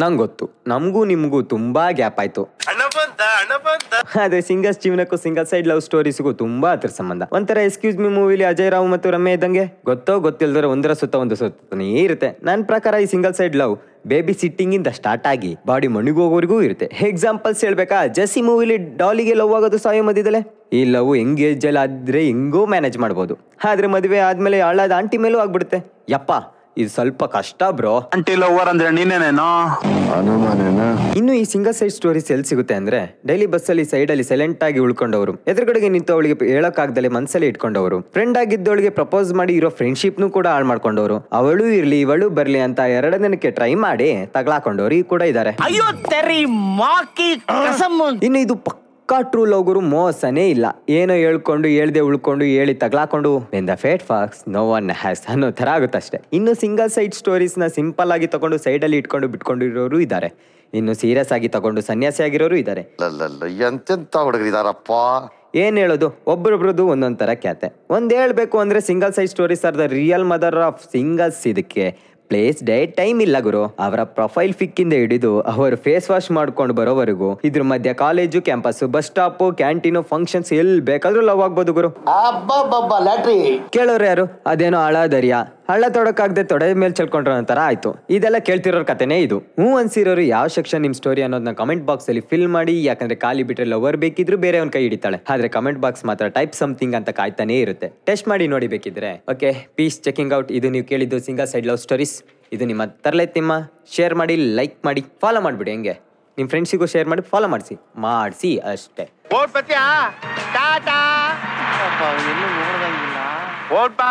ನಂಗೆ ಗೊತ್ತು ನಮಗೂ ನಿಮಗೂ ತುಂಬ ಗ್ಯಾಪ್ ಆಯ್ತು. ಅದೇ ಸಿಂಗರ್ಸ್ ಜೀವನಕ್ಕೂ ಸಿಂಗಲ್ ಸೈಡ್ ಲವ್ ಸ್ಟೋರೀಸ್ಗೂ ತುಂಬಾ ಅದ್ರ ಸಂಬಂಧ. ಒಂಥರ ಎಕ್ಸ್ಕ್ಯೂಸ್ ಮಿ ಮೂವಿಲಿ ಅಜಯ್ ರಾವ್ ಮತ್ತು ರಮ್ಯ ಇದ್ದಂಗೆ ಗೊತ್ತೋ ಗೊತ್ತಿಲ್ದರ ಒಂದರ ಸುತ್ತ ಒಂದು ಸುತ್ತನೇ ಇರುತ್ತೆ. ನನ್ನ ಪ್ರಕಾರ ಈ single side love baby sitting ಇಂದ ಸ್ಟಾರ್ಟ್ ಆಗಿ ಬಾಡಿ ಮಣಿಗೋಗೋರಿಗೂ ಇರುತ್ತೆ. ಎಕ್ಸಾಂಪಲ್ಸ್ ಹೇಳ್ಬೇಕಾ? ಜಸಿ ಮೂವಿಲಿ ಡಾಲಿಗೆ ಲವ್ ಆಗೋದು ಸಾಯೋ ಮಧ್ಯದಲ್ಲೇ? ಈ ಲವ್ ಎಂಗೇಜ್ ಅಲ್ಲಿ ಆದ್ರೆ ಹೆಂಗೋ ಮ್ಯಾನೇಜ್ ಮಾಡ್ಬೋದು. ಆದ್ರೆ ಮದುವೆ ಆದ್ಮೇಲೆ ಹಳ್ಳಾದ ಆಂಟಿ ಮೇಲೂ ಆಗ್ಬಿಡುತ್ತೆ. ಯಪ್ಪ! ಇದು ಸ್ವಲ್ಪ ಕಷ್ಟ ಬ್ರೋ. ಆಂಟಿ ಲವರ್ ಅಂದ್ರೆ ನೀನೇನೇನೋ? ಇನ್ನು ಈ ಸಿಂಗಲ್ ಸೈಡ್ ಸ್ಟೋರೀಸ್ ಎಲ್ಲಿ ಸಿಗುತ್ತೆ ಅಂದ್ರೆ ಡೈಲಿ ಸೈಡ್ ಅಲ್ಲಿ ಸೈಲೆಂಟ್ ಆಗಿ ಉಳ್ಕೊಂಡವರು. ಎದುರುಗಡೆಗೆ ನಿಂತು ಅವಳಿಗೆ ಹೇಳಕ್ಕಾಗ್ದಲೆ ಮನ್ಸಲ್ಲಿ ಇಟ್ಕೊಂಡವರು. ಫ್ರೆಂಡ್ ಆಗಿದ್ದವಳಿಗೆ ಪ್ರಪೋಸ್ ಮಾಡಿ ಇರೋ ಫ್ರೆಂಡ್ಶಿಪ್ ಫ್ರೆಂಡ್ಶಿಪ್ನು ಕೂಡ ಹಾಳು ಮಾಡ್ಕೊಂಡವರು ಅವಳು ಇರ್ಲಿ ಇವಳು ಬರ್ಲಿ ಅಂತ ಎರಡು ದಿನಕ್ಕೆ ಟ್ರೈ ಮಾಡಿ ತಗ್ಲಾಕೊಂಡವ್ರು ಈ ಕೂಡ ಇದಾರೆ ಅಯ್ಯೋ ತೆರಿ ಮಾಕಿ ಕಸಮ್ ಇನ್ನು ಇದು ಪಕ್ಕಾ ಟ್ರೂ ಲವ್ಗುರು ಮೋಸನೇ ಇಲ್ಲ. ಏನೋ ಹೇಳ್ಕೊಂಡು ಹೇಳ್ದೆ ಉಳ್ಕೊಂಡು ಹೇಳಿ ತಗ್ಲಾಕೊಂಡು. When the fate fox no one has ಅನ್ನೋ ಥರ ಆಗುತ್ತಷ್ಟೇ ಇನ್ನು ಸಿಂಗಲ್ ಸೈಡ್ ಸ್ಟೋರೀಸ್ನ ಸಿಂಪಲ್ ಆಗಿ ತಗೊಂಡು ಸೈಡಲ್ಲಿ ಇಟ್ಕೊಂಡು ಬಿಟ್ಕೊಂಡಿರೋರು ಇದ್ದಾರೆ ಇನ್ನು ಸೀರಿಯಸ್ ಆಗಿ ತಗೊಂಡು ಸನ್ಯಾಸಿ ಆಗಿರೋರು ಇದ್ದಾರೆ ಎಂತೆಂತ ಹುಡುಗರಿದಾರಪ್ಪ ಏನ್ ಹೇಳೋದು? ಒಬ್ಬರೊಬ್ರದ್ದು ಒಂದೊಂದ್ ತರ ಖ್ಯಾತೆ. ಒಂದ್ ಹೇಳ್ಬೇಕು ಅಂದ್ರೆ single side stories are the real mother of singles ಇದಕ್ಕೆ. ಪ್ಲೇಸ್ ಡೇಟ್ ಟೈಮ್ ಇಲ್ಲ ಗುರು. ಅವರ ಪ್ರೊಫೈಲ್ ಫಿಕ್ ಇಂದ ಹಿಡಿದು ಅವರು ಫೇಸ್ ವಾಶ್ ಮಾಡ್ಕೊಂಡು ಬರೋವರೆಗೂ ಇದ್ರ ಮಧ್ಯ college campus bus stop canteen functions ಎಲ್ಲಿ ಬೇಕಾದ್ರೂ ಲವ್ ಆಗ್ಬೋದು ಗುರು. ಕೇಳೋರು ಯಾರು? ಅದೇನೋ ಹಳ ದರಿಯ ಹಳ್ಳ ತೊಡಕಾಗದೆ ತೊಡೆ ಮೇಲೆ ಚಲ್ಕೊಂಡ್ರ ನಂತರ ಆಯ್ತು. ಇದೆಲ್ಲ ಕೇಳ್ತಿರೋ ಕತೆನೇ ಇದು. ಹ್ಞೂ ಅನ್ಸಿರೋರು ಯಾವ ಸೆಕ್ಷನ್ ನಿಮ್ ಸ್ಟೋರಿ ಅನ್ನೋದನ್ನ ಕಮೆಂಟ್ ಬಾಕ್ಸ್ ಅಲ್ಲಿ ಫಿಲ್ ಮಾಡಿ ಯಾಕಂದ್ರೆ ಖಾಲಿ ಬಿಟ್ರೆ ಲವರ್ ಬೇಕಿದ್ರು ಬೇರೆ ಕೈ ಹಿಡಿತಾಳೆ. ಆದ್ರೆ ಕಮೆಂಟ್ ಬಾಕ್ಸ್ ಮಾತ್ರ ಟೈಪ್ ಸಮಥಿಂಗ್ ಅಂತ ಕಾಯ್ತಾನೆ ಇರುತ್ತೆ. ಟೆಸ್ಟ್ ಮಾಡಿ ನೋಡಿ ಬೇಕಿದ್ರೆ. ಓಕೆ ಪೀಸ್ ಚೆಕಿಂಗ್ ಔಟ್ ಇದು ನೀವು ಕೇಳಿದ್ದು ಸಿಂಗಲ್ ಸೈಡ್ ಲವ್ ಸ್ಟೋರೀಸ್ ಇದು ನಿಮ್ಮ ತರಲೆ ತಿಮ್ಮ ಶೇರ್ ಮಾಡಿ ಲೈಕ್ ಮಾಡಿ ಫಾಲೋ ಮಾಡಿಬಿಡಿ ಹೆಂಗೆ. ನಿಮ್ಮ ಫ್ರೆಂಡ್ಸಿಗೂ ಶೇರ್ ಮಾಡಿ ಫಾಲೋ ಮಾಡಿಸಿ. ಮಾಡಿಸಿ ಅಷ್ಟೇ. ಓಟ್ ಬತ್ತಿಯಾ ಟಾಟಾ. ಓಟ್ ಬಾ.